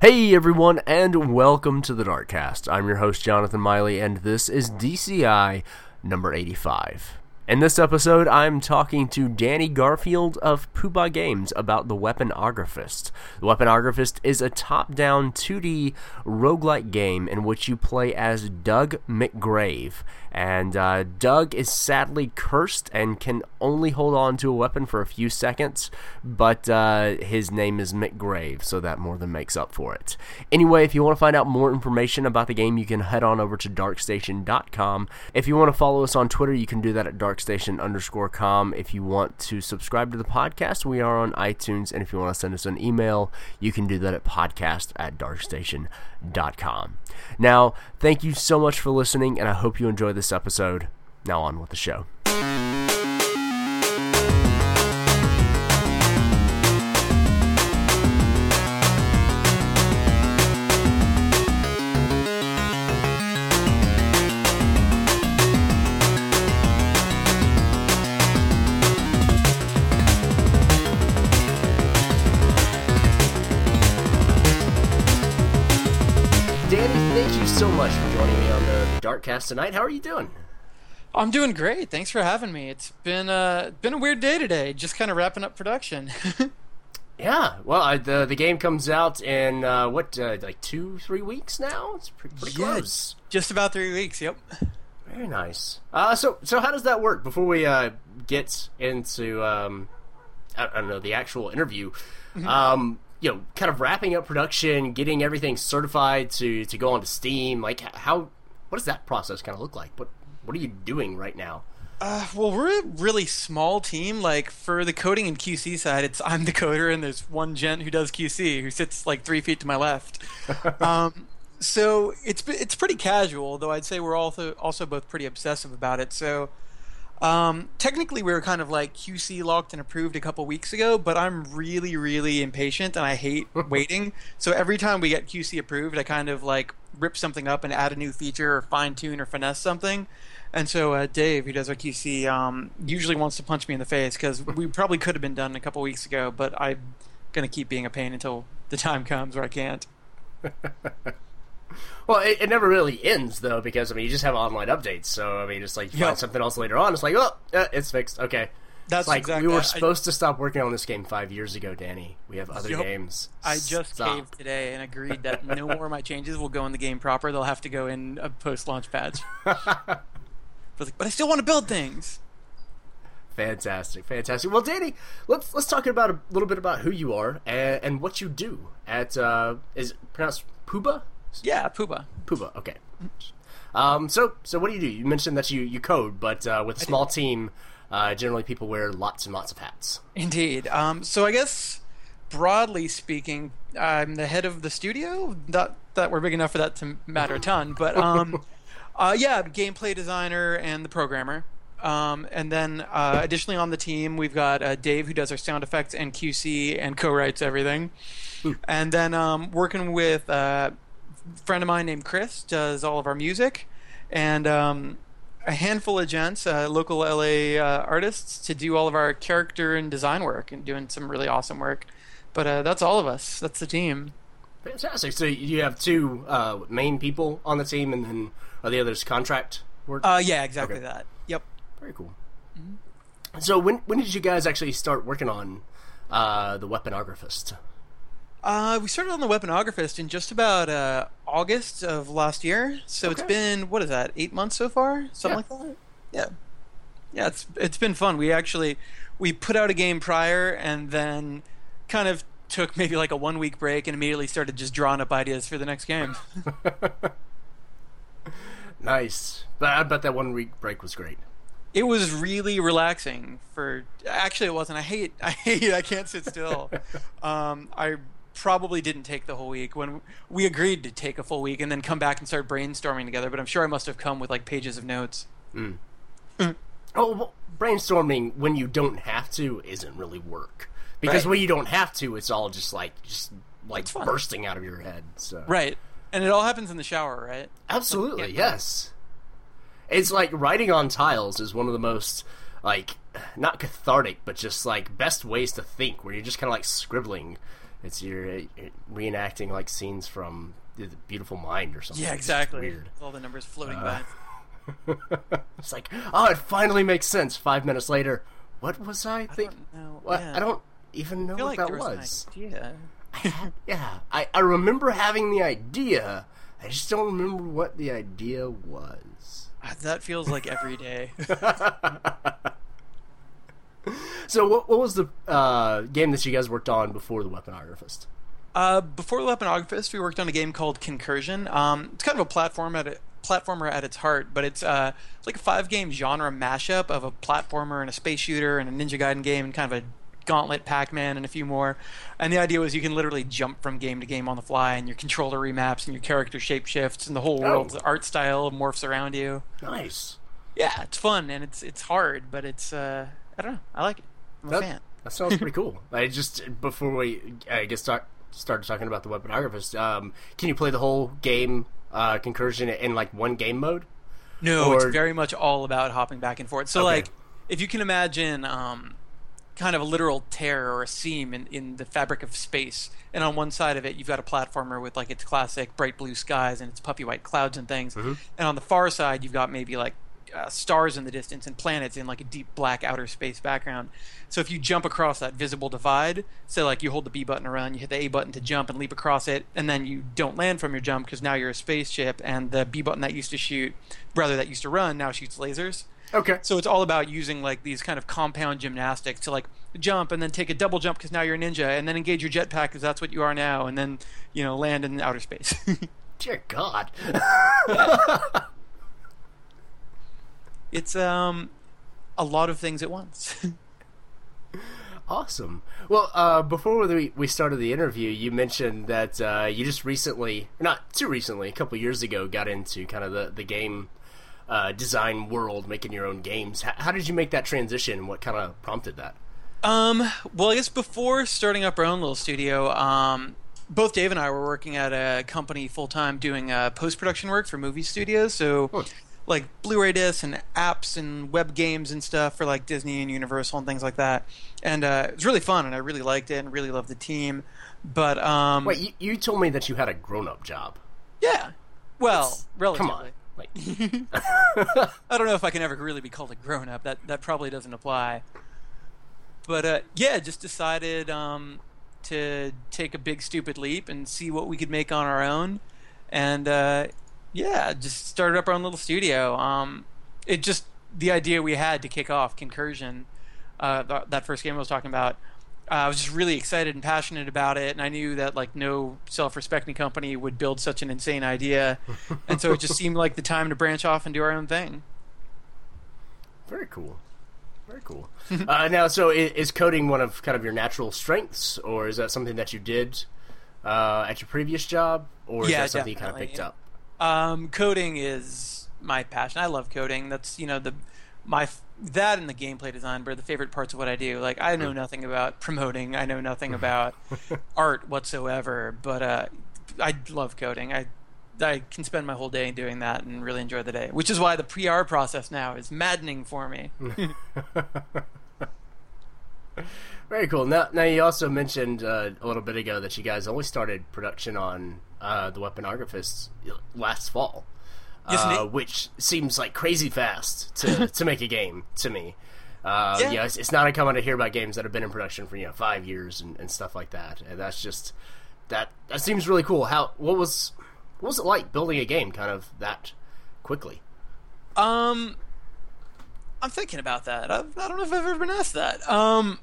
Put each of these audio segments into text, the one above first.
Hey everyone, and welcome to the Darkcast. I'm your host Jonathan Miley, and this is DCI number 85. In this episode, I'm talking to Danny Garfield of Puuba Games about the Weaponographist. The Weaponographist is a top down 2D roguelike game in which you play as Doug McGrave. And uh, Doug is sadly cursed and can only hold on to a weapon for a few seconds, but uh, his name is McGrave, so that more than makes up for it. Anyway, if you want to find out more information about the game, you can head on over to darkstation.com. If you want to follow us on Twitter, you can do that at darkstation underscore com. If you want to subscribe to the podcast, we are on iTunes, and if you want to send us an email, you can do that at podcast at darkstation.com. Now, thank you so much for listening, and I hope you enjoy this episode. Now, on with the show. Tonight. How are you doing? I'm doing great. Thanks for having me. It's been uh been a weird day today. Just kind of wrapping up production. Yeah, well, I, the the game comes out in uh, what, uh, like two, three weeks now. It's pretty, pretty Yeah. close. Just about three weeks. Yep. Very nice. Uh, so, so how does that work? Before we uh, get into, um, I, I don't know, the actual interview, um, you know, kind of wrapping up production, getting everything certified to to go onto Steam. Like, how, what does that process kind of look like? What what are you doing right now? Uh, well, we're a really small team. Like for the coding and QC side, it's I'm the coder, and there's one gent who does QC who sits like three feet to my left. um, so it's it's pretty casual, though I'd say we're also also both pretty obsessive about it. So. Um, technically, we were kind of like QC locked and approved a couple weeks ago, but I'm really, really impatient and I hate waiting. So every time we get QC approved, I kind of like rip something up and add a new feature or fine tune or finesse something. And so uh, Dave, who does our QC, um, usually wants to punch me in the face because we probably could have been done a couple weeks ago, but I'm gonna keep being a pain until the time comes where I can't. Well, it, it never really ends though, because I mean, you just have online updates. So I mean, it's like you Yep. find something else later on. It's like, oh, uh, it's fixed. Okay. That's It's like exactly. we were I- supposed to stop working on this game five years ago, Danny. We have other Yup. games. I just Stop. caved today and agreed that no more of my changes will go in the game proper. They'll have to go in a post-launch patch. but, like, but I still want to build things. Fantastic, fantastic. Well, Danny, let's let's talk about a little bit about who you are and, and what you do at uh, is it pronounced Puba? Yeah, Pooba. Puba. Okay. Um, so so what do you do? You mentioned that you you code, but uh, with a small team, uh, generally people wear lots and lots of hats. Indeed. Um, so I guess broadly speaking, I'm the head of the studio. Not that we're big enough for that to matter a ton, but um, uh, yeah, gameplay designer and the programmer. Um, and then uh, additionally on the team, we've got uh, Dave who does our sound effects and QC and co-writes everything. And then um, working with uh, friend of mine named Chris does all of our music, and um, a handful of gents, uh, local LA uh, artists, to do all of our character and design work and doing some really awesome work. But uh, that's all of us. That's the team. Fantastic. So you have two uh, main people on the team, and then are the others contract work? Uh, yeah, exactly Okay. that. Yep. Very cool. So when when did you guys actually start working on uh, the Weaponographist? Uh, we started on the Weaponographist in just about uh, August of last year. So it's been what is that? Eight months so far? Something like that. Yeah. Yeah, it's it's been fun. We actually we put out a game prior and then kind of took maybe like a one week break and immediately started just drawing up ideas for the next game. Nice. But I bet that one week break was great. it was really relaxing for actually it wasn't i hate i hate i can't sit still um, i probably didn't take the whole week when we agreed to take a full week and then come back and start brainstorming together but i'm sure i must have come with like pages of notes mm. Mm. Oh, well, brainstorming when you don't have to isn't really work because Right. when you don't have to, it's all just like just like bursting out of your head. So right and it all happens in the shower right absolutely, Yeah. yes. It's like writing on tiles is one of the most like not cathartic, but just like best ways to think, where you're just kind of like scribbling It's you're, reenacting like scenes from the Beautiful Mind or something. Yeah, It's exactly. weird. With all the numbers floating Uh, by. it's like, oh, it finally makes sense. Five minutes later, what was I I thinking? What? yeah. I don't even know what like that was, was. I had- yeah, I, I remember having the idea. I just don't remember what the idea was. That feels like every day. So, what, what was the uh, game that you guys worked on before the Weaponographist? Uh, before the Weaponographist, we worked on a game called Concursion. Um, it's kind of a platform at a, platformer at its heart, but it's uh, it's like a five game genre mashup of a platformer and a space shooter and a Ninja Gaiden game and kind of a Gauntlet, Pac-Man, and a few more. And the idea was you can literally jump from game to game on the fly, and your controller remaps, and your character shape shifts, and the whole Oh. world's art style morphs around you. Nice. Yeah, it's fun and it's it's hard, but it's uh, I don't know, I like it. I'm a That, fan. that sounds pretty cool. I just before we I guess start started talking about the Weaponographist. Um, can you play the whole game uh, concursion in like one game mode? No, Or- it's very much all about hopping back and forth. So, Okay. like, if you can imagine um, kind of a literal tear or a seam in, in the fabric of space, and on one side of it, you've got a platformer with, like, its classic bright blue skies and its puffy white clouds and things. Mm-hmm. And on the far side, you've got maybe, like, uh, stars in the distance and planets in, like, a deep black outer space background. So, if you jump across that visible divide, say, like, you hold the B button around, you hit the A button to jump and leap across it, and then you don't land from your jump because now you're a spaceship, and the B button that used to shoot, rather that used to run, now shoots lasers. Okay. So it's all about using like these kind of compound gymnastics to like jump and then take a double jump because now you're a ninja, and then engage your jetpack because that's what you are now, and then you know land in outer space. Dear God. it's um a lot of things at once. Awesome. Well, uh, before we, we started the interview, you mentioned that uh, you just recently, not too recently, a couple years ago, got into kind of the, the game uh, design world, making your own games. H- how did you make that transition? What kind of prompted that? Um, well, I guess before starting up our own little studio, um, both Dave and I were working at a company full time doing uh, post production work for movie studios. So, Hmm. Like Blu-ray discs and apps and web games and stuff for like Disney and Universal and things like that. And uh, it was really fun, and I really liked it, and really loved the team. But um, Wait, you, you told me that you had a grown up job. yeah, well, relatively. Come on. Like, I don't know if I can ever really be called a grown up. That that probably doesn't apply. But uh, yeah, just decided um, to take a big stupid leap and see what we could make on our own, and uh, yeah, just started up our own little studio. Um, it just the idea we had to kick off Concursion, uh, th- that first game I was talking about. Uh, I was just really excited and passionate about it, and I knew that like no self-respecting company would build such an insane idea, and so it just seemed like the time to branch off and do our own thing. very cool. Very cool. uh, now, so is, is coding one of kind of your natural strengths, or is that something that you did uh, at your previous job, or is Yeah, that something you kind of picked up? Um, coding is my passion. I love coding. That's you know the my that and the gameplay design were the favorite parts of what I do. Like I know nothing about promoting. I know nothing about art whatsoever. But uh, I love coding. I I can spend my whole day doing that and really enjoy the day. Which is why the PR process now is maddening for me. Very cool. Now, now you also mentioned uh, a little bit ago that you guys only started production on uh, the Weaponographists last fall, uh, which seems like crazy fast to to make a game to me. Uh, Yeah. yeah, it's, it's not uncommon to hear about games that have been in production for you know five years and, and stuff like that, and that's just that that seems really cool. How what was what was it like building a game kind of that quickly? Um, I'm thinking about that. I, I don't know if I've ever been asked that. Um,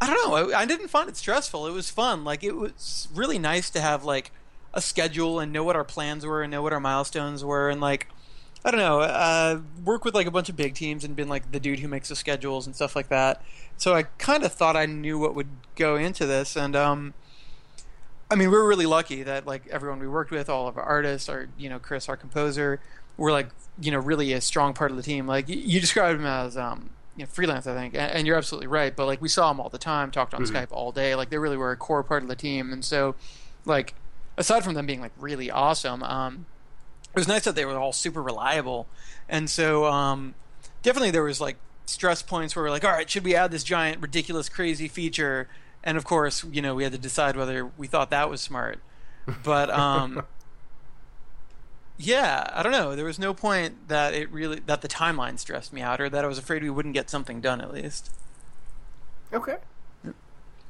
I don't know. I, I didn't find it stressful. It was fun. Like it was really nice to have like a schedule and know what our plans were and know what our milestones were and like I don't know. Uh, work with like a bunch of big teams and been like the dude who makes the schedules and stuff like that. So I kind of thought I knew what would go into this and um. I mean, we were really lucky that like everyone we worked with, all of our artists, our you know Chris, our composer, were like you know really a strong part of the team. Like you described him as um, you know, freelance, I think, and, and you're absolutely right. But like we saw them all the time, talked on Skype all day. Like they really were a core part of the team, and so like aside from them being like really awesome, um, it was nice that they were all super reliable, and so um, definitely there was like stress points where we're like, all right, should we add this giant, ridiculous, crazy feature? and of course, you know, we had to decide whether we thought that was smart. But um, yeah, I don't know. There was no point that it really that the timeline stressed me out, or that I was afraid we wouldn't get something done at least. Okay.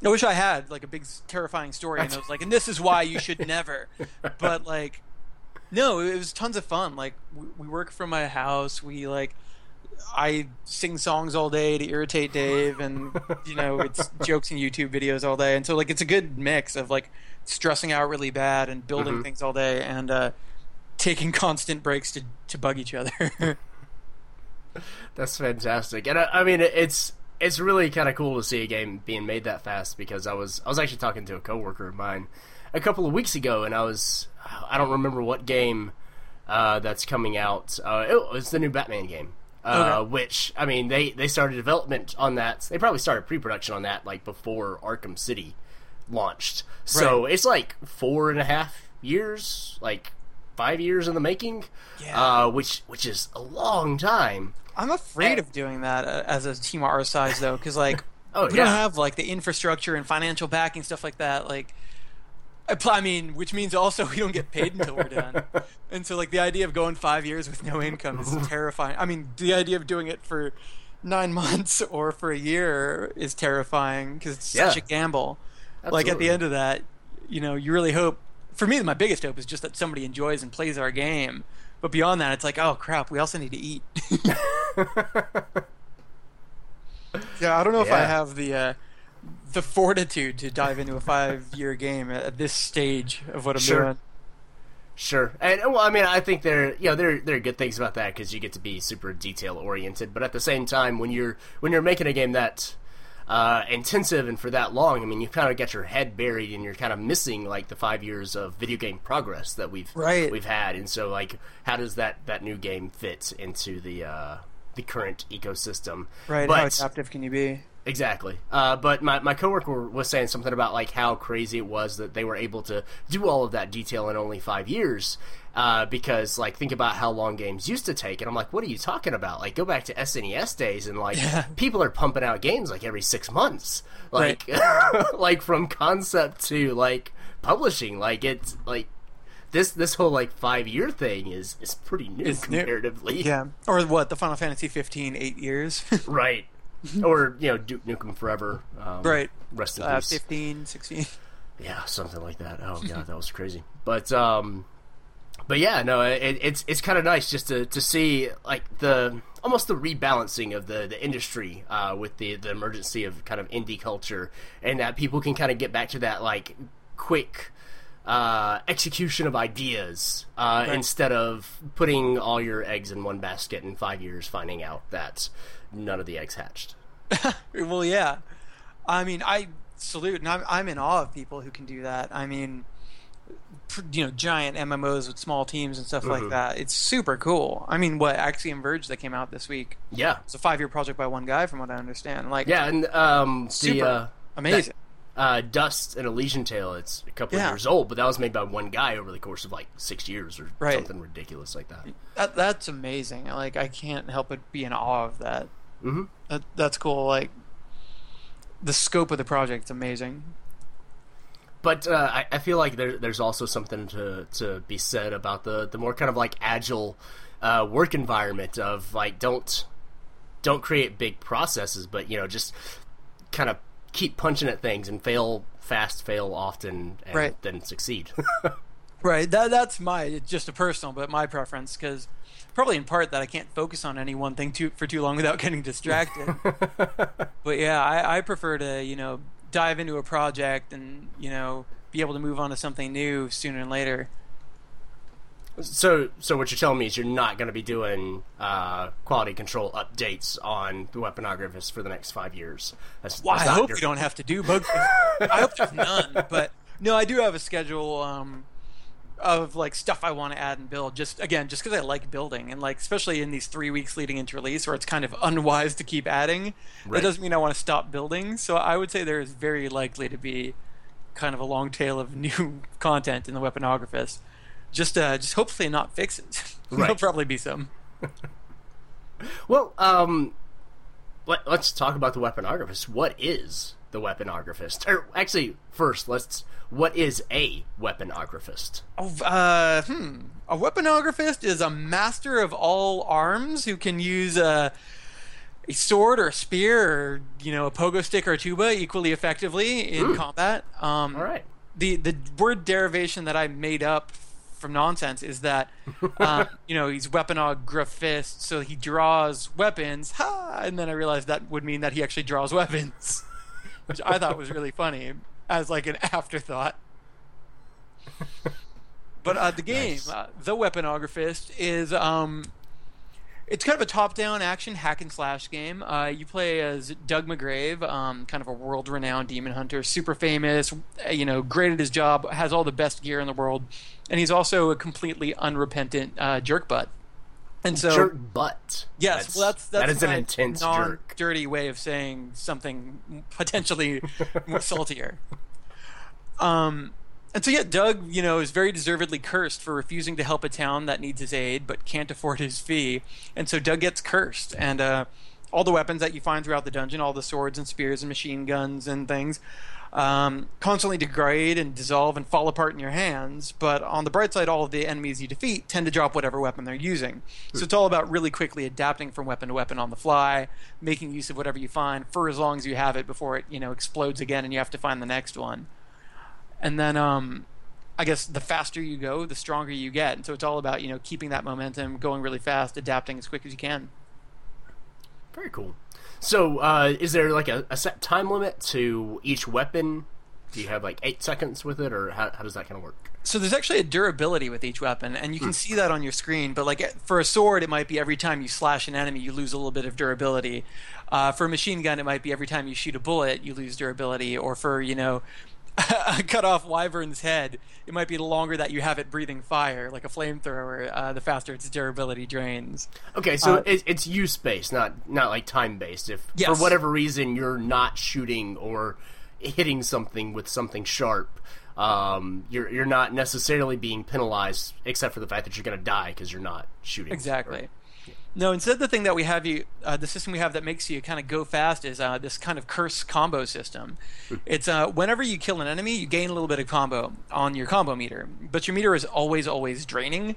I wish I had like a big terrifying story, and I was like, and this is why you should never. But like, no, it was tons of fun. Like we, we work from my house. We like, I sing songs all day to irritate Dave, and you know it's jokes and YouTube videos all day, and so like it's a good mix of like stressing out really bad and building Mhm. things all day, and uh, taking constant breaks to to bug each other. That's fantastic, and I, I mean, it's it's really kind of cool to see a game being made that fast because I was I was actually talking to a coworker of mine a couple of weeks ago, and I was I don't remember what game uh, that's coming out. Uh, it was the new Batman game. Uh, Okay. Which I mean, they they started development on that. They probably started pre-production on that like before Arkham City launched. So it's like four and a half years, like five years in the making. Yeah. Uh, which which is a long time. I'm afraid of doing that uh, as a team our size, though, because like Oh we yeah. don't have like the infrastructure and financial backing stuff like that. Like, I, I mean, which means also we don't get paid until we're done. And so, like, the idea of going five years with no income is terrifying. I mean, the idea of doing it for nine months or for a year is terrifying because it's such a gamble. Like at the end of that, you know, you really hope. For me, my biggest hope is just that somebody enjoys and plays our game. But beyond that, it's like, oh crap, we also need to eat. Yeah, I don't know if I have the uh, the fortitude to dive into a five year game at, at this stage of what I'm Sure. doing. Sure, and well, I mean, I think there, you know, there there are good things about that because you get to be super detail oriented. But at the same time, when you're when you're making a game that uh, intensive and for that long, I mean, you kind of get your head buried and you're kind of missing like the five years of video game progress that we've Right. we've had. And so, like, how does that that new game fit into the uh, the current ecosystem? Right? But, How adaptive can you be? Exactly. Uh, but my, my coworker was saying something about like how crazy it was that they were able to do all of that detail in only five years. Uh, because like think about how long games used to take, and I'm like, what are you talking about? Like go back to SNES days, and like Yeah. people are pumping out games like every six months, Right. like like from concept to like publishing. Like it's like this this whole like five year thing is is pretty new It's new. comparatively. Yeah. Or what? The Final Fantasy 15 eight years. Right. Or you know Duke Nukem Forever. Um, right. Rest in Uh, peace. 15, 16. Yeah, something like that. Oh god, that was crazy. But um, but yeah, no, it, it's it's kind of nice just to, to see like the almost the rebalancing of the the industry uh, with the the emergency of kind of indie culture, and that people can kind of get back to that like quick. Uh, execution of ideas uh, Right. instead of putting all your eggs in one basket in five years, finding out that none of the eggs hatched. well, yeah. I mean, I salute, and I'm, I'm in awe of people who can do that. I mean, you know, giant MMOs with small teams and stuff Mhm. like that. It's super cool. I mean, what Axiom Verge that came out this week? Yeah, It's a five year project by one guy, from what I understand. Like, yeah, and um, the uh, amazing. Uh, Dust: An Elysian Tail. It's a couple Yeah. of years old, but that was made by one guy over the course of like six years or Right. something ridiculous like that. That, that's amazing. Like, I can't help but be in awe of that. hmm that. That's cool. Like, the scope of the project's amazing. But uh, I, I feel like there, there's also something to, to be said about the, the more kind of like agile uh, work environment of like don't don't create big processes, but you know just kind of keep punching at things and fail fast, fail often, and Right. then succeed. Right. That that's my just a personal, but my preference because probably in part that I can't focus on any one thing too for too long without getting distracted. but yeah, I, I prefer to you know dive into a project and you know be able to move on to something new sooner than later. So, so what you're telling me is you're not going to be doing uh, quality control updates on the weaponographist for the next five years. That's, Well, that's I hope your- we don't have to do bug. I hope there's none, but no, I do have a schedule um, of like stuff I want to add and build. Just again, just because I like building, and like especially in these three weeks leading into release, where it's kind of unwise to keep adding. Right. That doesn't mean I want to stop building. So I would say there is very likely to be kind of a long tail of new content in the weaponographist. Just, uh, just hopefully not fixes. There'll probably be some. Well, um, let, us talk about the weaponographist. What is the the weaponographist? Or actually, first, let's. What is a weaponographist? Oh, uh, hmm. A weaponographist is a master of all arms who can use a, a sword or a spear or you know a pogo stick or a tuba equally effectively in Ooh. combat. Um, All right. the the word derivation that I made up from nonsense is that um, you know he's weaponographist, so he draws weapons. Ha! And then I realized that would mean that he actually draws weapons, which I thought was really funny as like an afterthought. But uh, the game, Nice. uh, the weaponographist, is um, it's kind of a top-down action hack and slash game. Uh, you play as Doug McGrave, um, kind of a world-renowned demon hunter, super famous, you know, great at his job, has all the best gear in the world, and he's also a completely unrepentant uh, jerk butt. And so, jerk butt. yes, well, that's that's that is an intense jerk. non-dirty way of saying something potentially more saltier. Um, and so yeah, Doug, you know, is very deservedly cursed for refusing to help a town that needs his aid but can't afford his fee. And so Doug gets cursed, and uh, all the weapons that you find throughout the dungeon, all the swords and spears and machine guns and things, um, constantly degrade and dissolve and fall apart in your hands. But on the bright side, all of the enemies you defeat tend to drop whatever weapon they're using. So it's all about really quickly adapting from weapon to weapon on the fly, making use of whatever you find for as long as you have it before it, you know, explodes again and you have to find the next one. And then, um, I guess the faster you go, the stronger you get. And so it's all about you know keeping that momentum, going really fast, adapting as quick as you can. Very cool. So, uh, is there like a, a set time limit to each weapon? Do you have like eight seconds with it, or how, how does that kind of work? So there's actually a durability with each weapon, and you can see that on your screen. But like for a sword, it might be every time you slash an enemy, you lose a little bit of durability. Uh, for a machine gun, it might be every time you shoot a bullet, you lose durability. Or for you know, a cut off wyvern's head, it might be the longer that you have it breathing fire, like a flamethrower, uh, the faster its durability drains. Okay, so Uh, it, it's use based, not not like time based. If Yes. for whatever reason you're not shooting or hitting something with something sharp, um, you're you're not necessarily being penalized, except for the fact that you're going to die because you're not shooting. Exactly. No, instead the thing that we have you, uh, the system we have that makes you kind of go fast is uh, this kind of curse combo system. It's uh, whenever you kill an enemy, you gain a little bit of combo on your combo meter, but your meter is always always draining.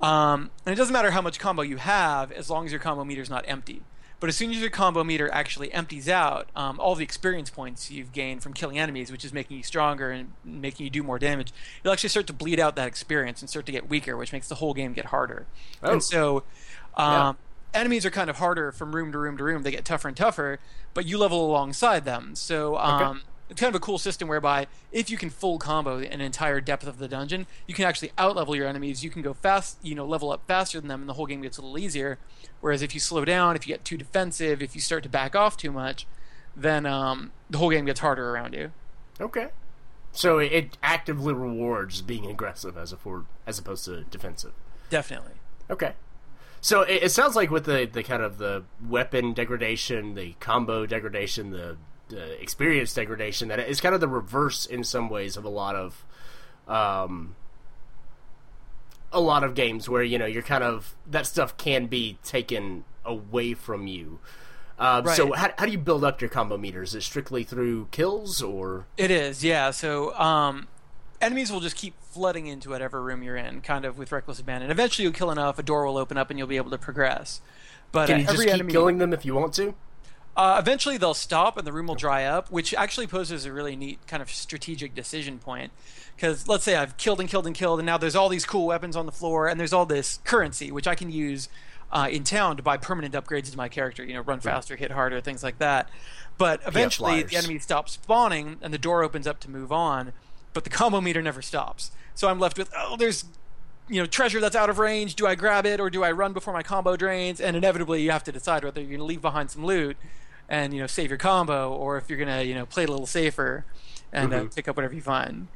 Um, and it doesn't matter how much combo you have as long as your combo meter is not empty. But as soon as your combo meter actually empties out, um, all the experience points you've gained from killing enemies, which is making you stronger and making you do more damage, you'll actually start to bleed out that experience and start to get weaker, which makes the whole game get harder. Oh. And so, Yeah. um, enemies are kind of harder from room to room to room. They get tougher and tougher, but you level alongside them. So um, it's kind of a cool system whereby if you can full combo an entire depth of the dungeon, you can actually outlevel your enemies. You can go fast, you know, level up faster than them, and the whole game gets a little easier. Whereas if you slow down, if you get too defensive, if you start to back off too much, then um, the whole game gets harder around you. Okay. So it, it actively rewards being aggressive as a for, as opposed to defensive. Definitely. Okay. So it, it sounds like with the, the kind of the weapon degradation, the combo degradation, the, the experience degradation, that it's kind of the reverse in some ways of a lot of, um, a lot of games where you know you're kind of that stuff can be taken away from you. Uh, So how, how do you build up your combo meter? Is it strictly through kills or? It is, yeah. So um, enemies will just keep flooding into whatever room you're in, kind of with reckless abandon. Eventually, you'll kill enough, a door will open up, and you'll be able to progress. But Can uh, you just every keep enemy, killing them if you want to? Uh, eventually, they'll stop, and the room will dry up, which actually poses a really neat kind of strategic decision point. Because let's say I've killed and killed and killed, and now there's all these cool weapons on the floor, and there's all this currency which I can use uh, in town to buy permanent upgrades to my character. You know, run faster, hit harder, things like that. But eventually, the enemies stop spawning, and the door opens up to move on. But the combo meter never stops, so I'm left with oh, there's you know treasure that's out of range. Do I grab it or do I run before my combo drains? And inevitably, you have to decide whether you're going to leave behind some loot and you know save your combo, or if you're going to you know play a little safer and uh, Mhm. pick up whatever you find.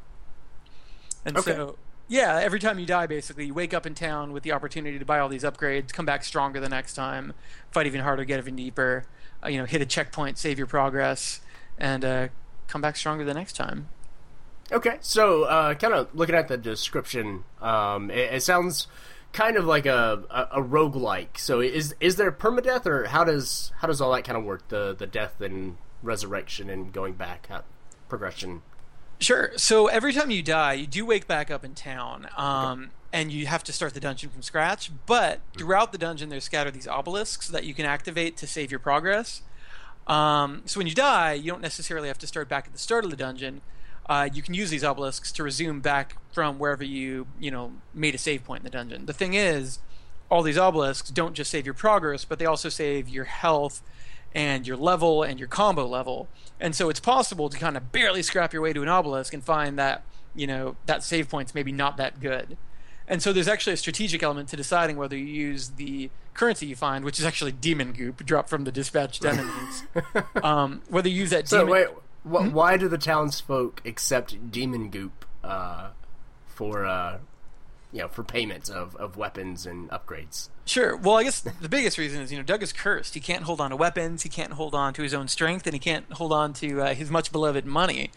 And Okay. so, yeah, every time you die, basically, you wake up in town with the opportunity to buy all these upgrades, come back stronger the next time, fight even harder, get even deeper, uh, you know, hit a checkpoint, save your progress, and uh, come back stronger the next time. Okay, so uh, kind of looking at the description, um, it, it sounds kind of like a, a a roguelike. So is is there permadeath, or how does how does all that kind of work? The the death and resurrection and going back how, progression? Sure. So every time you die, you do wake back up in town, um, and you have to start the dungeon from scratch. But throughout the dungeon, there's scattered these obelisks that you can activate to save your progress. Um, so when you die, you don't necessarily have to start back at the start of the dungeon. Uh, you can use these obelisks to resume back from wherever you you know made a save point in the dungeon. The thing is, all these obelisks don't just save your progress, but they also save your health and your level and your combo level. And so it's possible to kind of barely scrap your way to an obelisk and find that, you know, that save point's maybe not that good. And so there's actually a strategic element to deciding whether you use the currency you find, which is actually demon goop dropped from the dispatched enemies. um, whether you use that So demon wait, wh- why do the townsfolk accept demon goop uh, for uh, you know for payments of, of weapons and upgrades? Sure. Well, I guess the biggest reason is you know Doug is cursed. He can't hold on to weapons. He can't hold on to his own strength, and he can't hold on to uh, his much beloved money.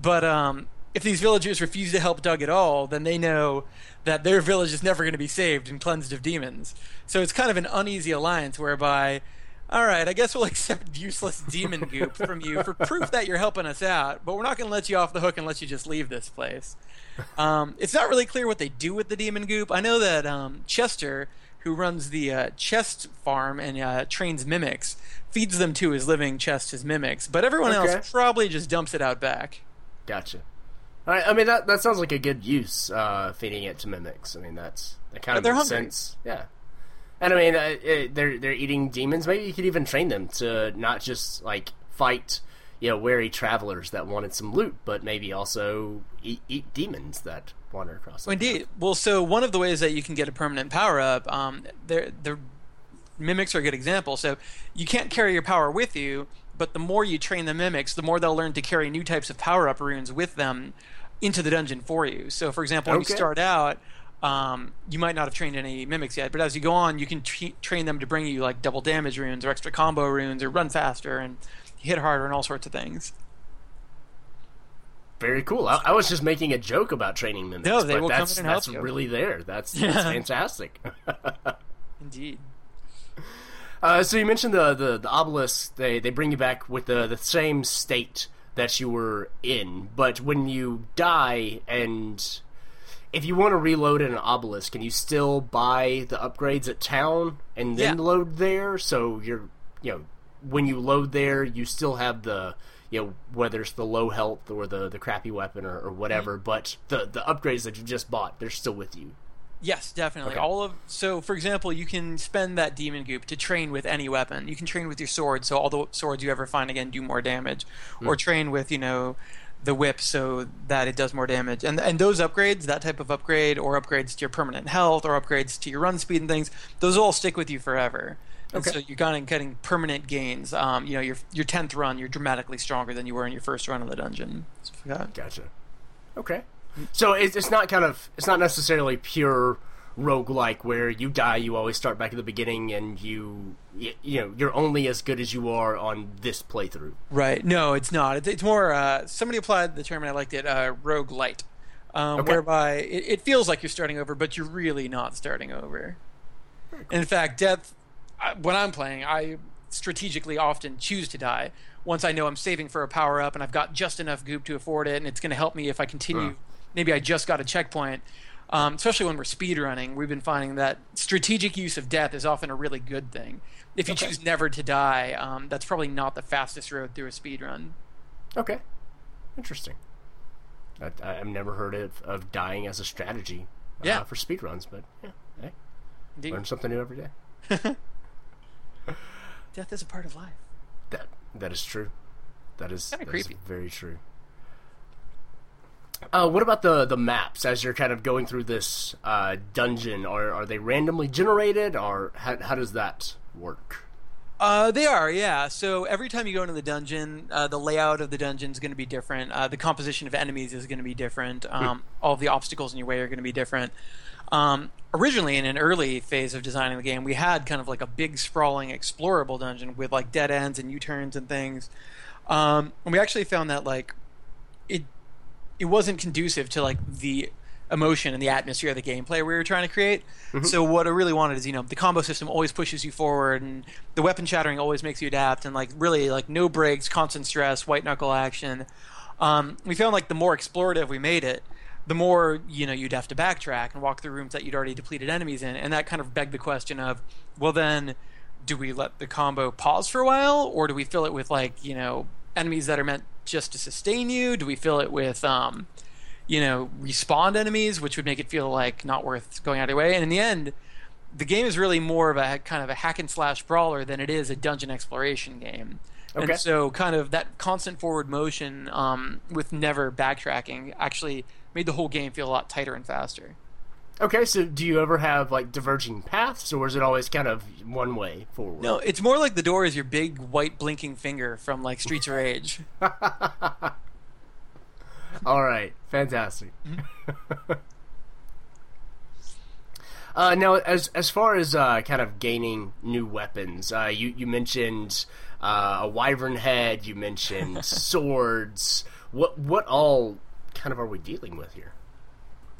But um, if these villagers refuse to help Doug at all, then they know that their village is never going to be saved and cleansed of demons. So it's kind of an uneasy alliance whereby, all right, I guess we'll accept useless demon goop from you for proof that you're helping us out, but we're not going to let you off the hook and let you just leave this place. Um, it's not really clear what they do with the demon goop. I know that um, Chester, who runs the uh, chest farm and uh, trains mimics, feeds them to his living chest his mimics, but everyone Okay. else probably just dumps it out back. Gotcha. All right, I mean that that sounds like a good use, uh, feeding it to mimics. I mean that's that kind But of makes hungry. sense. Yeah, and I mean uh, it, they're they're eating demons. Maybe you could even train them to not just like fight, you know, wary travelers that wanted some loot, but maybe also eat, eat demons that wander across. the Indeed. Well, so one of the ways that you can get a permanent power up, um, they're, they're, mimics are a good example. So you can't carry your power with you, but the more you train the mimics, the more they'll learn to carry new types of power up runes with them into the dungeon for you. So, for example, Okay. you start out, um, you might not have trained any mimics yet, but as you go on, you can tra- train them to bring you like double damage runes or extra combo runes or run faster and hit harder and all sorts of things. Very cool. I, I was just making a joke about training mimics. No, they but will come that's, in and help that's you. really there. That's, that's Yeah. fantastic. Indeed. Uh, so you mentioned the, the the obelisks. They they bring you back with the the same state that you were in, but when you die and if you want to reload in an obelisk, can you still buy the upgrades at town and then Yeah. load there? So you're you know when you load there, you still have the you know whether it's the low health or the the crappy weapon or, or whatever, Mm-hmm. but the the upgrades that you just bought, they're still with you. Yes, definitely. Okay. All of so, for example, you can spend that demon goop to train with any weapon. You can train with your sword, so all the swords you ever find again do more damage, or train with you know the whip so that it does more damage. And and those upgrades, that type of upgrade, or upgrades to your permanent health, or upgrades to your run speed and things, those all stick with you forever. And Okay. so you're kind of getting permanent gains. Um, you know, your your tenth run, you're dramatically stronger than you were in your first run of the dungeon. Gotcha. Okay. So it's, it's not kind of it's not necessarily pure roguelike where you die you always start back at the beginning and you you, you know you're only as good as you are on this playthrough. Right. No, it's not. It's, it's more. Uh, somebody applied the term, and I liked it. Uh, rogue light, um, Okay. whereby it, it feels like you're starting over, but you're really not starting over. In fact, death. I- When I'm playing, I strategically often choose to die once I know I'm saving for a power up and I've got just enough goop to afford it, and it's going to help me if I continue. Huh. Maybe I just got a checkpoint. Um, especially when we're speed running, we've been finding that strategic use of death is often a really good thing. If you Okay. choose never to die, um, that's probably not the fastest road through a speed run. Okay. Interesting. I, I've never heard of, of dying as a strategy uh, Yeah. for speedruns, but yeah, hey, Indeed. learn something new every day. Death is a part of life. That that is true. That is, that is very true. Uh, what about the the maps as you're kind of going through this uh, dungeon? Are are they randomly generated, or how, how does that work? Uh, they are, yeah. So every time you go into the dungeon, uh, the layout of the dungeon is going to be different. Uh, the composition of enemies is going to be different. Um, all the obstacles in your way are going to be different. Um, originally, in an early phase of designing the game, we had kind of like a big, sprawling, explorable dungeon with like dead ends and U-turns and things. Um, and we actually found that like it it wasn't conducive to like the emotion and the atmosphere of the gameplay we were trying to create. So what I really wanted is you know the combo system always pushes you forward, and the weapon shattering always makes you adapt, and like really like no breaks, constant stress, white knuckle action. Um, we found like the more explorative we made it, the more you know you'd have to backtrack and walk through rooms that you'd already depleted enemies in, and that kind of begged the question of, well then, do we let the combo pause for a while, or do we fill it with like you know enemies that are meant just to sustain you? Do we fill it with um, you know respawned enemies, which would make it feel like not worth going out of your way? And in the end, the game is really more of a kind of a hack and slash brawler than it is a dungeon exploration game. Okay. And so, kind of that constant forward motion um, with never backtracking actually made the whole game feel a lot tighter and faster. Okay, so do you ever have like diverging paths, or is it always kind of one way forward? No, it's more like the door is your big white blinking finger from like Streets of Rage. All right, fantastic. Mm-hmm. uh, now, as as far as uh, kind of gaining new weapons, uh, you you mentioned uh, a wyvern head. You mentioned swords. What what all kind of are we dealing with here?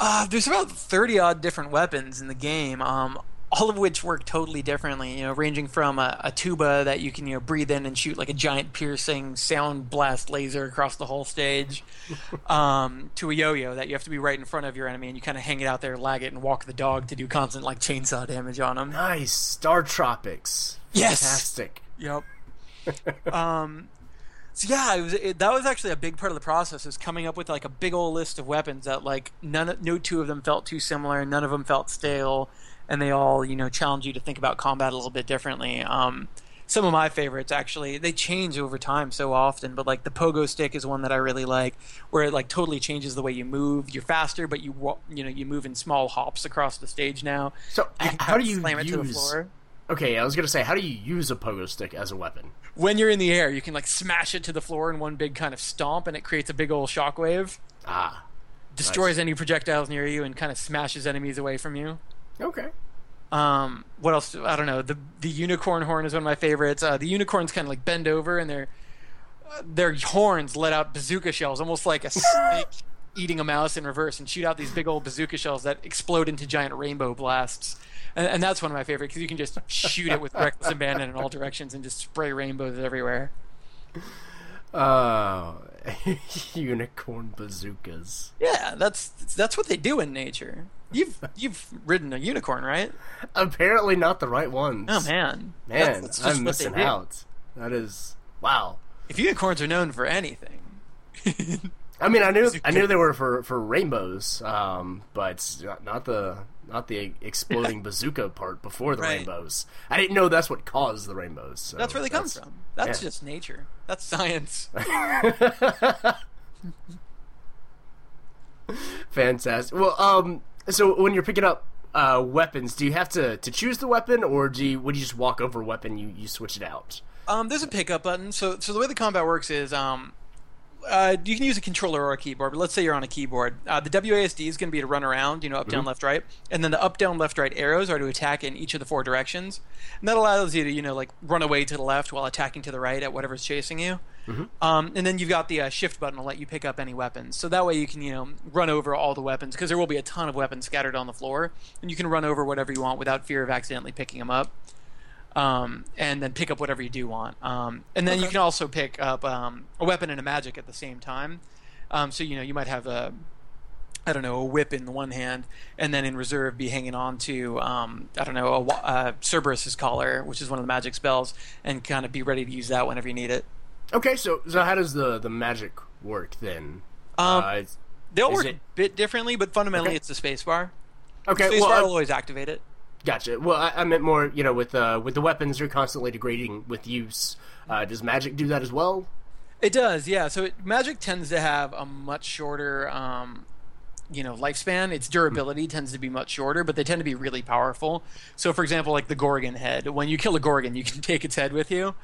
Uh, there's about 30 odd different weapons in the game, um, all of which work totally differently. You know, ranging from a, a tuba that you can you know breathe in and shoot like a giant piercing sound blast laser across the whole stage, um, to a yo-yo that you have to be right in front of your enemy and you kind of hang it out there, lag it, and walk the dog to do constant like chainsaw damage on them. Nice StarTropics. Yes. fantastic. Yep. um, so yeah, it was it, that was actually a big part of the process is coming up with like a big old list of weapons that like none no two of them felt too similar, none of them felt stale, and they all you know challenge you to think about combat a little bit differently. Um, some of my favorites actually they change over time so often, but like the pogo stick is one that I really like, where it like totally changes the way you move. You're faster, but you you know you move in small hops across the stage now. So, You how do you slam it to the use? floor. Okay, I was gonna say, how do you use a pogo stick as a weapon? When you're in the air, you can like smash it to the floor in one big kind of stomp, and it creates a big old shockwave, Ah, destroys any projectiles near you, and kind of smashes enemies away from you. okay. Um, what else? I don't know. The the unicorn horn is one of my favorites. Uh, the unicorns kind of like bend over, and their uh, their horns let out bazooka shells, almost like a snake eating a mouse in reverse, and shoot out these big old bazooka shells that explode into giant rainbow blasts. And, and that's one of my favorites because you can just shoot it with reckless abandon in all directions and just spray rainbows everywhere. Uh, unicorn bazookas. Yeah, that's that's what they do in nature. You've you've ridden a unicorn, right? Apparently, not the right ones. Oh man, man, That's- that's I'm missing out. That is wow. If unicorns are known for anything, I mean, I knew I knew they were for, for rainbows, um, but not, not the not the exploding bazooka part before the Right. rainbows. I didn't know that's what caused the rainbows. So that's where they come from. That's yeah. just nature. That's science. Fantastic. Well, um, so when you're picking up uh, weapons, do you have to, to choose the weapon, or do you would you just walk over a weapon you you switch it out? Um, there's a pickup button. So, so the way the combat works is, um, uh, you can use a controller or a keyboard. But let's say you're on a keyboard. Uh, the WASD is going to be to run around, you know, up, down, left, right, and then the up, down, left, right arrows are to attack in each of the four directions, and that allows you to, you know, like run away to the left while attacking to the right at whatever's chasing you. Um, and then you've got the uh, shift button to let you pick up any weapons. So that way you can, you know, run over all the weapons because there will be a ton of weapons scattered on the floor, and you can run over whatever you want without fear of accidentally picking them up um, and then pick up whatever you do want. Um, and then you can also pick up um, a weapon and a magic at the same time. Um, so you know you might have a I don't know a whip in the one hand, and then in reserve be hanging on to um, I don't know a uh, Cerberus's collar, which is one of the magic spells, and kind of be ready to use that whenever you need it. Okay, so so how does the the magic work then? Um, uh, They'll work it- a bit differently, but fundamentally Okay. it's the spacebar. okay, Spacebar well, will I, always activate it. Gotcha. Well, I, I meant more, you know, with uh, with the weapons, you're constantly degrading with use. Uh, does magic do that as well? It does, yeah. So it, magic tends to have a much shorter, um, you know, lifespan. Its durability tends to be much shorter, but they tend to be really powerful. So, for example, like the Gorgon head, when you kill a Gorgon, you can take its head with you,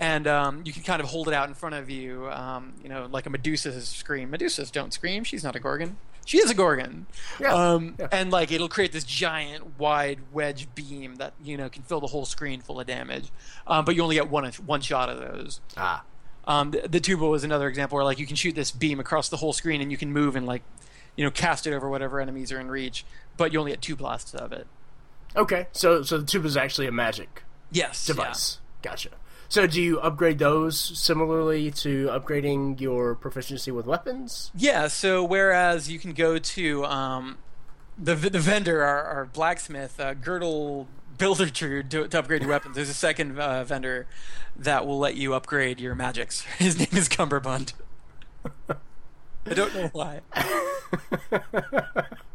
and um, you can kind of hold it out in front of you, um, you know, like a Medusa's scream. Medusas don't scream; she's not a Gorgon. She is a Gorgon. Yeah, Um, yeah. And like it'll create this giant wide wedge beam that you know can fill the whole screen full of damage, um, but you only get one one shot of those. Ah, Um, the, the tuba was another example where like you can shoot this beam across the whole screen and you can move and like you know, cast it over whatever enemies are in reach. But you only get two blasts of it. Okay, so so the tube is actually a magic Yes. device. Gotcha. So do you upgrade those similarly to upgrading your proficiency with weapons? Yeah. So whereas you can go to um, the the vendor, our, our blacksmith, uh, Girdle Builder to, to upgrade your weapons. There's a second uh, vendor that will let you upgrade your magics. His name is Cumberbund. I don't know why.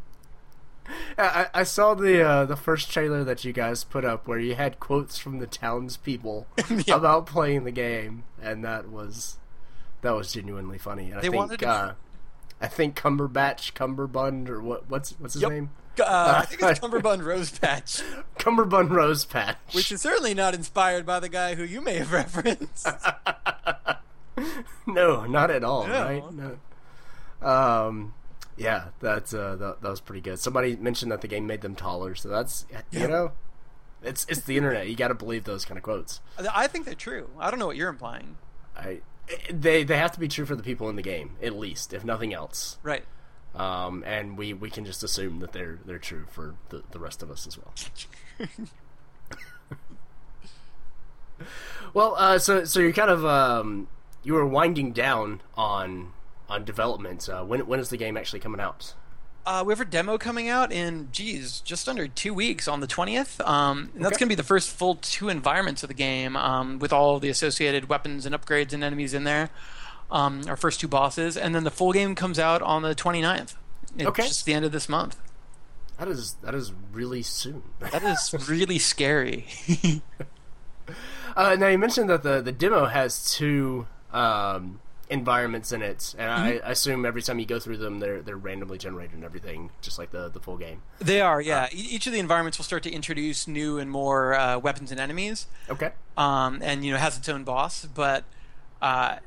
I, I saw the uh, the first trailer that you guys put up where you had quotes from the townspeople Yeah. about playing the game, and that was that was genuinely funny. And I They think wanted to- uh, I think Cumberbatch, Cumberbund, or what what's what's his Yep. name? Uh, I think it's Cumberbund Rosepatch, Cumberbund Rosepatch. which is certainly not inspired by the guy who you may have referenced. no, not at all, No. right? No. Um, yeah, that's uh, that, that was pretty good. Somebody mentioned that the game made them taller, so that's you know, it's it's the internet. You got to believe those kind of quotes. I think they're true. I don't know what you're implying. I they they have to be true for the people in the game, at least, if nothing else. Right. Um, and we, we can just assume that they're they're true for the, the rest of us as well. well, uh, so so you're kind of um, you were winding down on on development. Uh, when when is the game actually coming out? Uh, we have a demo coming out in, geez, just under two weeks on the 20th. Um, and that's Okay. going to be the first full two environments of the game um, with all the associated weapons and upgrades and enemies in there. Um, our first two bosses. And then the full game comes out on the 29th. It's Okay. just the end of this month. That is that is really soon. That is really scary. Uh, now you mentioned that the the demo has two um, environments in it, and I, I assume every time you go through them, they're they're randomly generated and everything, just like the the full game. they are, yeah. E- Each of the environments will start to introduce new and more uh, weapons and enemies. Okay. um, and you know has its own boss. But uh,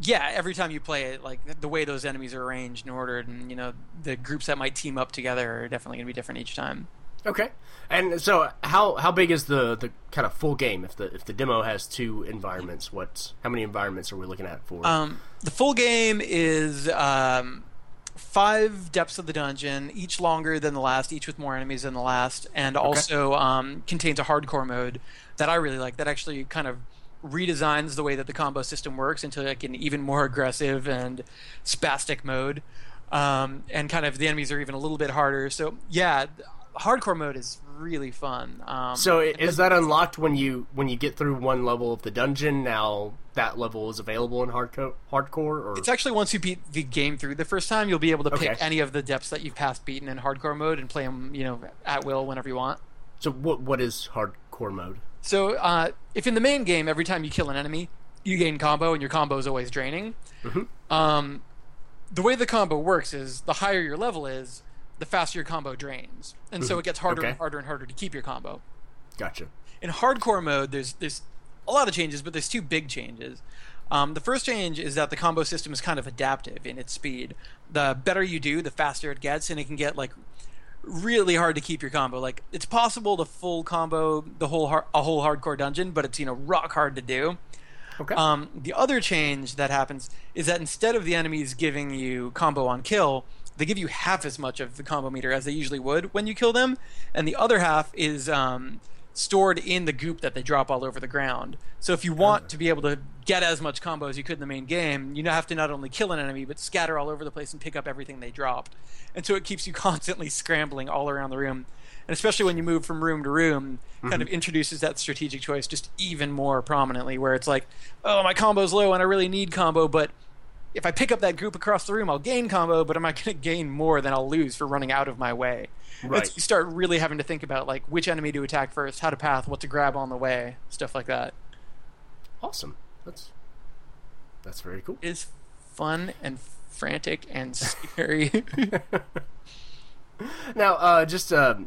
yeah, every time you play it, like the way those enemies are arranged and ordered, and you know the groups that might team up together are definitely going to be different each time. Okay. And so, how how big is the, the kind of full game? If the if the demo has two environments, what how many environments are we looking at for? Um, the full game is um, five depths of the dungeon, each longer than the last, each with more enemies than the last, and also um, contains a hardcore mode that I really like. That actually kind of redesigns the way that the combo system works into like an even more aggressive and spastic mode, um, and kind of the enemies are even a little bit harder. So yeah, hardcore mode is really fun. Um, so is the- that unlocked when you when you get through one level of the dungeon? Now that level is available in hardcore, hardcore, or It's actually once you beat the game through the first time, you'll be able to pick Okay. any of the depths that you've passed beaten in hardcore mode and play them, you know, at will whenever you want. so what what is hardcore mode? So, uh, if in the main game, every time you kill an enemy, you gain combo, and your combo is always draining. Um, the way the combo works is the higher your level is, the faster your combo drains, and so it gets harder Okay. and harder and harder to keep your combo. Gotcha. in hardcore mode, there's there's a lot of changes, but there's two big changes. Um, the first change is that the combo system is kind of adaptive in its speed. The better you do, the faster it gets, and it can get like really hard to keep your combo. Like it's possible to full combo the whole har- a whole hardcore dungeon, but it's you know rock hard to do. Okay. Um, the other change that happens is that instead of the enemies giving you combo on kill, they give you half as much of the combo meter as they usually would when you kill them, and the other half is um, stored in the goop that they drop all over the ground. So if you want to be able to get as much combo as you could in the main game, you have to not only kill an enemy but scatter all over the place and pick up everything they dropped. And so it keeps you constantly scrambling all around the room. And especially when you move from room to room, kind of introduces that strategic choice just even more prominently where it's like, oh, my combo's low and I really need combo, but if I pick up that group across the room, I'll gain combo, but am I going to gain more than I'll lose for running out of my way? Right. you start really having to think about like which enemy to attack first, how to path, what to grab on the way, stuff like that. awesome. That's that's very cool. It's fun and frantic and scary. Now, uh, just a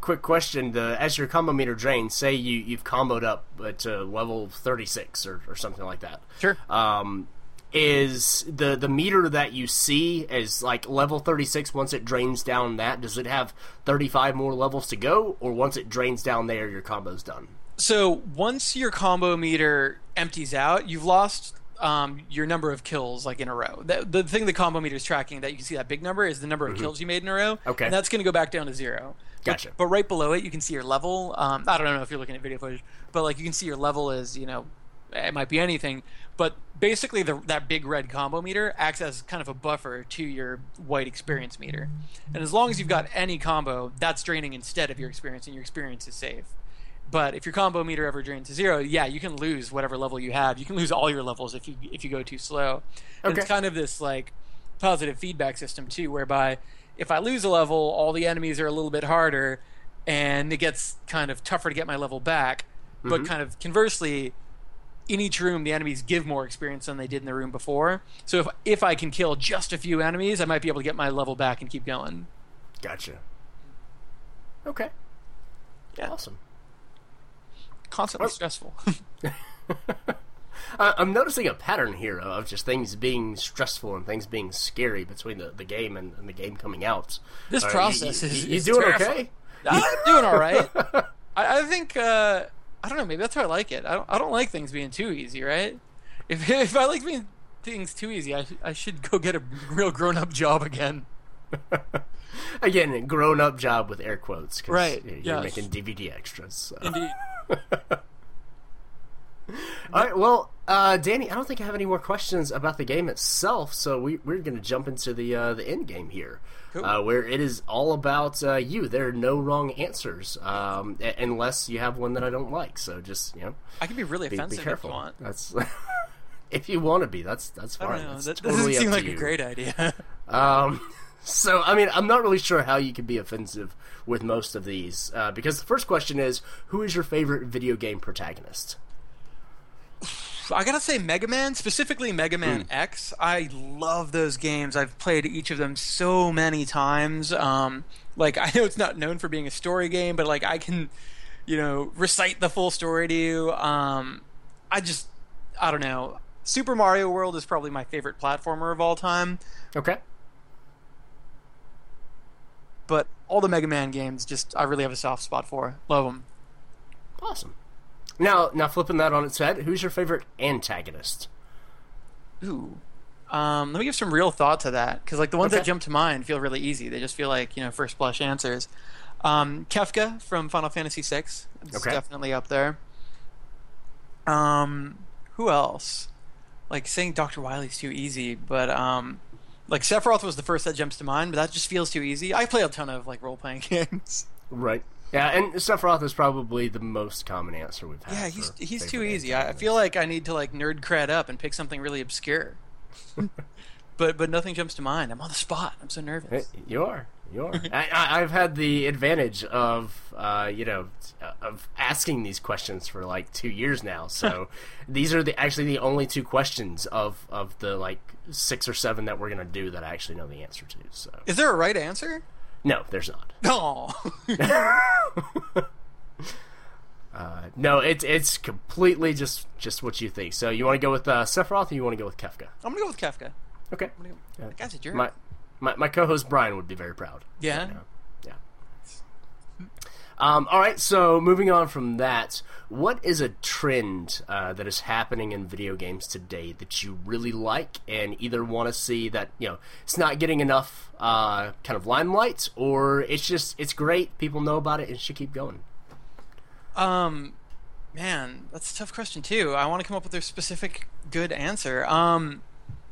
quick question: the, as your combo meter drains, say you you've comboed up at uh, level thirty six or, or something like that. sure. Um, is the the meter that you see as like level 36 once it drains down that does it have 35 more levels to go or once it drains down there your combo's done So once your combo meter empties out, you've lost um, your number of kills like in a row. The, the thing the combo meter is tracking that you can see that big number is the number of kills you made in a row. Mm-hmm. Okay. and that's going to go back down to zero. But- Gotcha. But, right below it, you can see your level. Um, I don't know if you're looking at video footage, but like you can see your level is you know it might be anything, but basically the, that big red combo meter acts as kind of a buffer to your white experience meter. And as long as you've got any combo, that's draining instead of your experience, and your experience is safe. But if your combo meter ever drains to zero, yeah, you can lose whatever level you have. You can lose all your levels if you if you go too slow. And it's kind of this like positive feedback system too, whereby if I lose a level, all the enemies are a little bit harder, and it gets kind of tougher to get my level back. But mm-hmm. kind of conversely, in each room, the enemies give more experience than they did in the room before. So if if I can kill just a few enemies, I might be able to get my level back and keep going. Gotcha. Okay. Yeah. Awesome. Constantly Oh. stressful. I- I'm noticing a pattern here of just things being stressful and things being scary between the, the game and, and the game coming out. This Uh, you- process you, is- You, is doing terrifying. okay? I'm doing all right. I, I think uh, I don't know. Maybe that's how I like it. I don't. I don't like things being too easy, right? If if I like being things too easy, I I should go get a real grown up job again. Again, a grown up job with air quotes. 'cause Right, You're yes. making DVD extras. So. Indeed. All right. Well, uh, Danny, I don't think I have any more questions about the game itself, so we, we're going to jump into the uh, the end game here, Cool. uh, where it is all about uh, you. There are no wrong answers, um, a- unless you have one that I don't like. So just you know, I can be really be, be offensive careful. if you want. That's if you want to be. That's that's I fine. That's That totally doesn't seem like a great idea. Um, so, I mean, I'm not really sure how you can be offensive with most of these, uh, because the first question is, who is your favorite video game protagonist? I gotta say, Mega Man, specifically Mega. Man X. I love those games. I've played each of them so many times. Um, like I know it's not known for being a story game, but like I can, you know, recite the full story to you. Um, I just, I don't know. Super Mario World is probably my favorite platformer of all time, Okay. but all the Mega Man games, just I really have a soft spot for. Love them. Awesome. Now, now flipping that on its head, who's your favorite antagonist? Ooh. Um, let me give some real thought to that because like the ones Okay. that jump to mind feel really easy. They just feel like you know first blush answers. Um, Kefka from Final Fantasy VI is Okay. definitely up there. Um, who else? Like saying Doctor Wily's too easy, but um, like Sephiroth was the first that jumps to mind, but that just feels too easy. I play a ton of like role playing games. Right. Yeah, and Sephiroth is probably the most common answer we've had. Yeah, he's he's too easy. I, I feel like I need to like nerd cred up and pick something really obscure. but but nothing jumps to mind. I'm on the spot. I'm so nervous. You are. You are. I, I, I've had the advantage of, uh, you know, of asking these questions for like two years now. So these are the actually the only two questions of of the like six or seven that we're gonna do that I actually know the answer to. So Is there a right answer? No, there's not. No. Uh, no, it's it's completely just just what you think. So you want to go with uh, Sephiroth, or you want to go with Kefka? I'm gonna go with Kefka. Okay. I'm go. That guy's a jerk. My my, my co-host Brian would be very proud. Yeah. Um, all right, so moving on from that, what is a trend uh, that is happening in video games today that you really like and either want to see that you know it's not getting enough uh, kind of limelight, or it's just it's great, people know about it, and it should keep going. Um, man, that's a tough question too. I want to come up with a specific good answer. Um,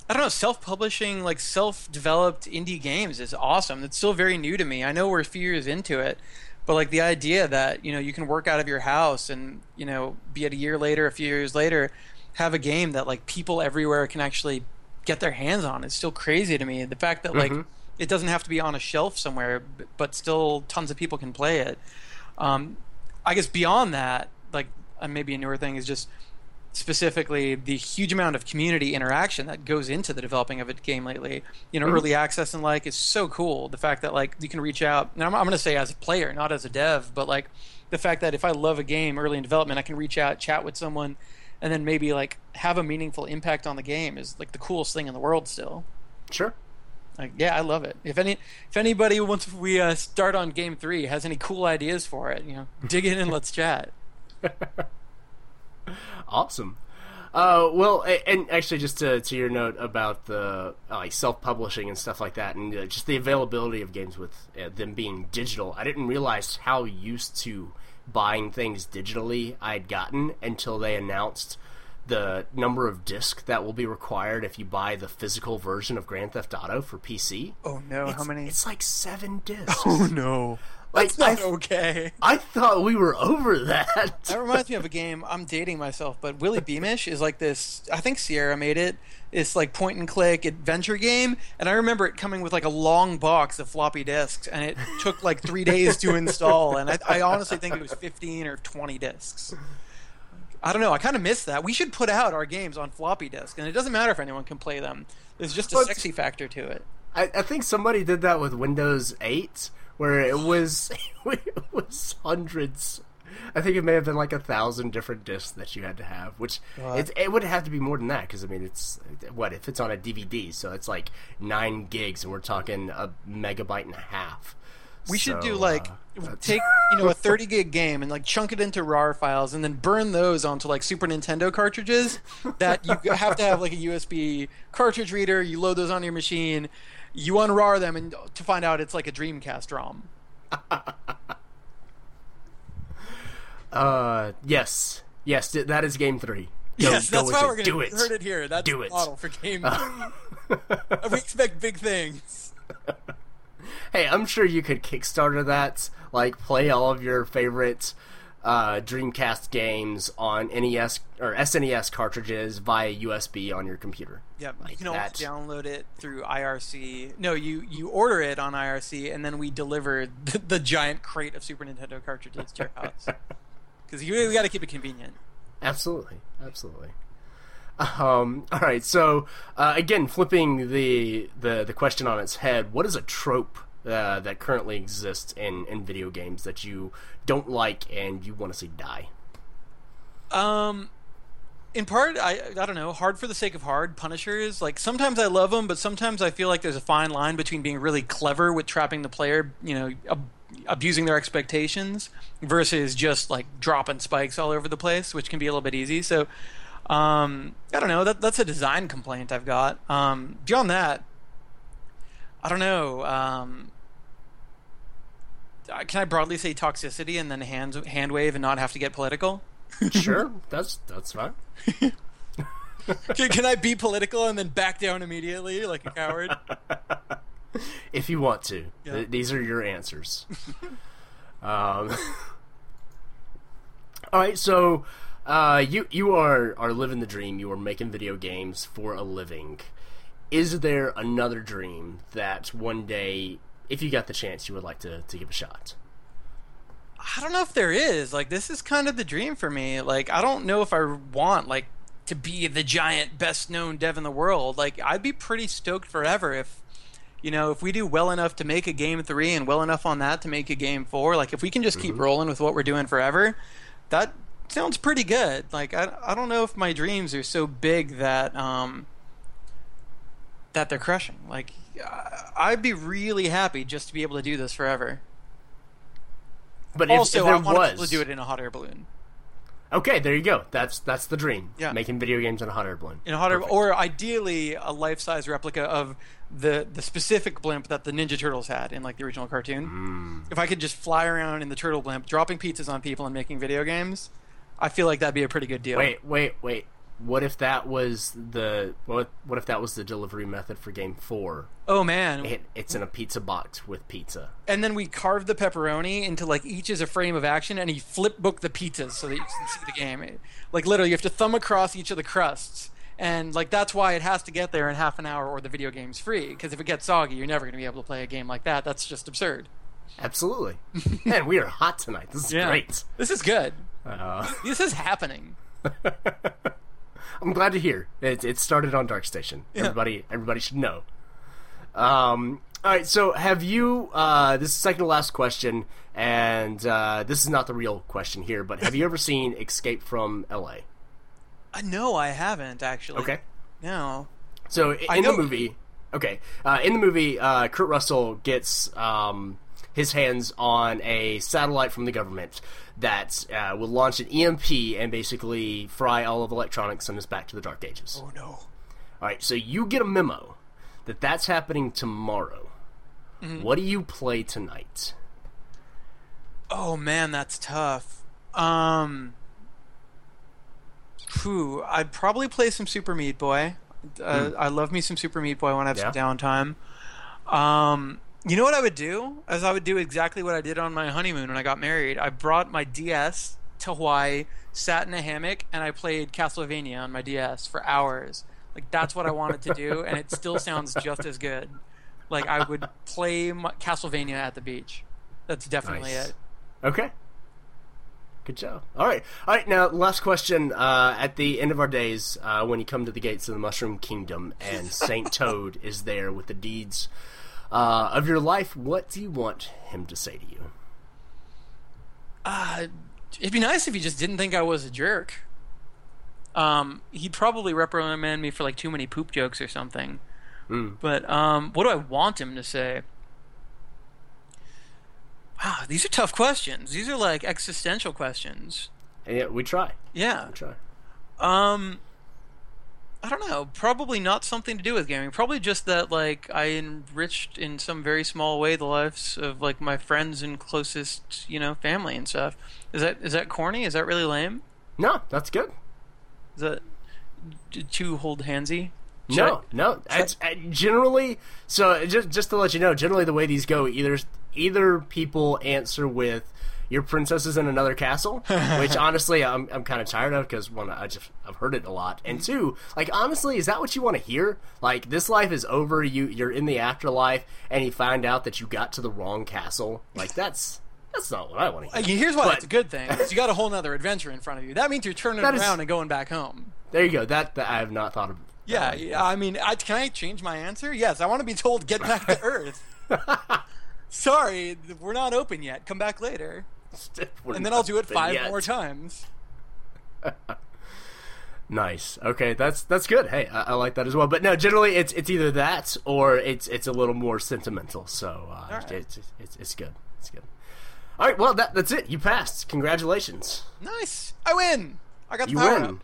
I don't know. Self-publishing, like self-developed indie games, is awesome. It's still very new to me. I know we're a few years into it, but like the idea that you know you can work out of your house and you know be it a year later, a few years later, have a game that like people everywhere can actually get their hands on is still crazy to me. The fact that like Mhm. it doesn't have to be on a shelf somewhere, but still tons of people can play it. Um, I guess beyond that, like maybe a newer thing is just specifically the huge amount of community interaction that goes into the developing of a game lately. You know, Mhm. early access and like is so cool. The fact that like you can reach out, and I'm, I'm going to say as a player, not as a dev, but like the fact that if I love a game early in development, I can reach out, chat with someone, and then maybe like have a meaningful impact on the game is like the coolest thing in the world still. Sure. Like, yeah, I love it. If any, if anybody once we uh, start on game three has any cool ideas for it, you know, dig in and let's chat. Awesome. Uh, well, and actually, just to, to your note about the uh, like self-publishing and stuff like that, and uh, just the availability of games with uh, them being digital, I didn't realize how used to buying things digitally I'd gotten until they announced the number of discs that will be required if you buy the physical version of Grand Theft Auto for PC. Oh no, how many? It's like seven discs. Oh no, Like, that's not I- okay. I thought we were over that. That reminds me of a game. I'm dating myself, but Willy Beamish is like this. I think Sierra made it. It's like point and click adventure game, and I remember it coming with like a long box of floppy disks, and it took like three days to install. And I, I honestly think it was 15 or 20 disks. I don't know. I kind of miss that. We should put out our games on floppy disk, and it doesn't matter if anyone can play them. There's just a But- sexy factor to it. I, I think somebody did that with Windows 8, where it was it was hundreds. I think it may have been like a thousand different discs that you had to have, which it's, it would have to be more than that because I mean it's what if it's on a DVD, so it's like nine gigs, and we're talking a megabyte and a half. We should do like uh, take you know a 30 gig game and like chunk it into RAR files and then burn those onto like Super Nintendo cartridges that you have to have like a USB cartridge reader. You load those on your machine, you unrar them, and to find out it's like a Dreamcast ROM. Uh, yes, yes, that is game three. Go- yes, go that's why it. we're gonna do it. heard it here. That's Do the it. model for game. we expect big things. Hey, I'm sure you could Kickstarter that, like play all of your favorite uh, Dreamcast games on NES or SNES cartridges via USB on your computer. Yep, Like you can always that. download it through IRC. No, you you order it on IRC, and then we deliver the, the giant crate of Super Nintendo cartridges to your house. Because you we got to keep it convenient. Absolutely, absolutely. Um, all right, so uh, again, flipping the, the the question on its head, what is a trope uh, that currently exists in, in video games that you don't like and you want to see die? Um, in part, I I don't know, hard for the sake of hard. Punishers, like sometimes I love them, but sometimes I feel like there's a fine line between being really clever with trapping the player, you know, ab- abusing their expectations, versus just like dropping spikes all over the place, which can be a little bit easy. So, um, I don't know. That that's a design complaint I've got. Um, beyond that, I don't know. Um, can I broadly say toxicity and then hand hand wave and not have to get political? Sure, that's that's fine. can, can I be political and then back down immediately like a coward? if you want to. Yeah. Th- these are your answers. um, all right, so uh, you you are are living the dream. You are making video games for a living. Is there another dream that one day, if you got the chance, you would like to, to give a shot? I don't know if there is. Like this is kind of the dream for me. Like I don't know if I want like to be the giant best known dev in the world. Like I'd be pretty stoked forever if you know, if we do well enough to make a game 3 and well enough on that to make a game 4, like if we can just keep rolling with what we're doing forever, that sounds pretty good. Like I I don't know if my dreams are so big that um that they're crushing. Like I'd be really happy just to be able to do this forever. But also, if there I want to be able was, to do it in a hot air balloon. okay, there you go. That's that's the dream. Yeah. making video games in a hot air balloon. In a hot air, or ideally a life-size replica of the the specific blimp that the Ninja Turtles had in like the original cartoon. Mm. If I could just fly around in the turtle blimp, dropping pizzas on people and making video games, I feel like that'd be a pretty good deal. Wait, wait, wait. What if that was the what? What if that was the delivery method for Game Four? Oh man! It, it's in a pizza box with pizza. and then we carve the pepperoni into like each is a frame of action, and he flip book the pizzas so that you can see the game. Like literally, you have to thumb across each of the crusts, and like that's why it has to get there in half an hour, or the video game's free. Because if it gets soggy, you're never going to be able to play a game like that. That's just absurd. Absolutely. Man, we are hot tonight. This is Yeah. great. This is good. Uh, This is happening. I'm glad to hear it. It started on Dark Station. Everybody, everybody should know. Um, all right. So, have you? Uh, this is second to last question, and uh, this is not the real question here. But have you ever seen Escape from L.A.? Uh, no, I haven't actually. Okay. No. So i- I in the movie, okay, uh, in the movie, uh, Kurt Russell gets um, his hands on a satellite from the government that uh, will launch an EMP and basically fry all of electronics and us back to the Dark Ages. Oh no. All right, so you get a memo that that's happening tomorrow. What do you play tonight? Oh man, that's tough. Um, whew, I'd probably play some Super Meat Boy. Uh, I love me some Super Meat Boy when I have some downtime. Um, you know what I would do? As I would do exactly what I did on my honeymoon when I got married. I brought my DS to Hawaii, sat in a hammock, and I played Castlevania on my DS for hours. Like that's what I wanted to do, and it still sounds just as good. Like I would play my Castlevania at the beach. That's definitely Nice. it. Okay. Good job. All right. All right. Now, last question. Uh, at the end of our days, uh, when you come to the gates of the Mushroom Kingdom and Saint Toad is there with the deeds uh, of your life, what do you want him to say to you? Uh, it'd be nice if he just didn't think I was a jerk. Um, he'd probably reprimand me for like too many poop jokes or something. Mm. But um, what do I want him to say? Wow, these are tough questions. These are like existential questions. And yeah, we try. Yeah. We try. Um, I don't know. Probably not something to do with gaming. Probably just that like I enriched in some very small way the lives of like my friends and closest, you know, family and stuff. Is that is that corny? Is that really lame? No, that's good. Is that too hold handsy? Should No, I- no. It's, uh, generally, so just just to let you know, generally the way these go, either either people answer with "Your princess is in another castle," which honestly I'm I'm kind of tired of because one I just I've heard it a lot, and two, like honestly, is that what you want to hear? Like this life is over, you you're in the afterlife, and you find out that you got to the wrong castle. Like that's that's not what I want to hear. Here's why But- it's a good thing. is you got a whole nother adventure in front of you. That means you're turning That is- around and going back home. There you go. That, that I have not thought of. Yeah, yeah, I mean, I, can I change my answer? Yes, I want to be told get back to Earth. Sorry, we're not open yet. Come back later, and then I'll do it five Yet. more times. Nice. Okay, that's that's good. Hey, I, I like that as well. But no, generally it's it's either that or it's it's a little more sentimental. So uh, right. it's, it's it's good. It's good. All right. Well, that that's it. You passed. Congratulations. Nice, I win. I got the You power win. up.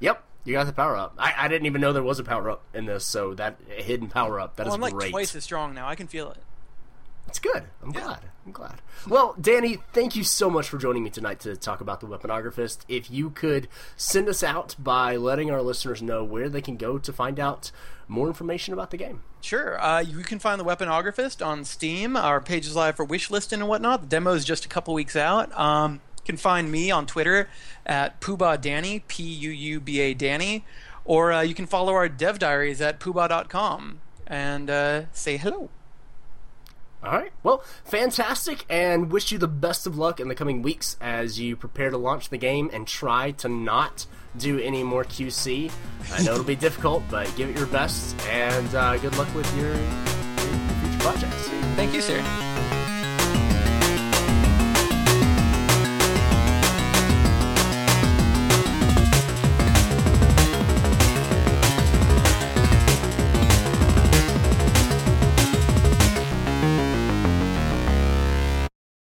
Yep. You got the power up. I, I didn't even know there was a power up in this. So that hidden power up that is Well, I'm like great. twice as strong now. I can feel it. It's good. I'm glad. I'm glad. Well, Danny, thank you so much for joining me tonight to talk about the Weaponographist. If you could send us out by letting our listeners know where they can go to find out more information about the game. Sure. Uh, you can find the Weaponographist on Steam. Our page is live for wishlisting and whatnot. The demo is just a couple weeks out. Um, you can find me on Twitter at Puuba Danny, P U U B A Danny, or uh, you can follow our dev diaries at puuba.com and uh, say hello. All right. Well, fantastic, and wish you the best of luck in the coming weeks as you prepare to launch the game and try to not do any more QC. I know it'll be difficult, but give it your best, and uh, good luck with your, your future projects. Thank you, sir.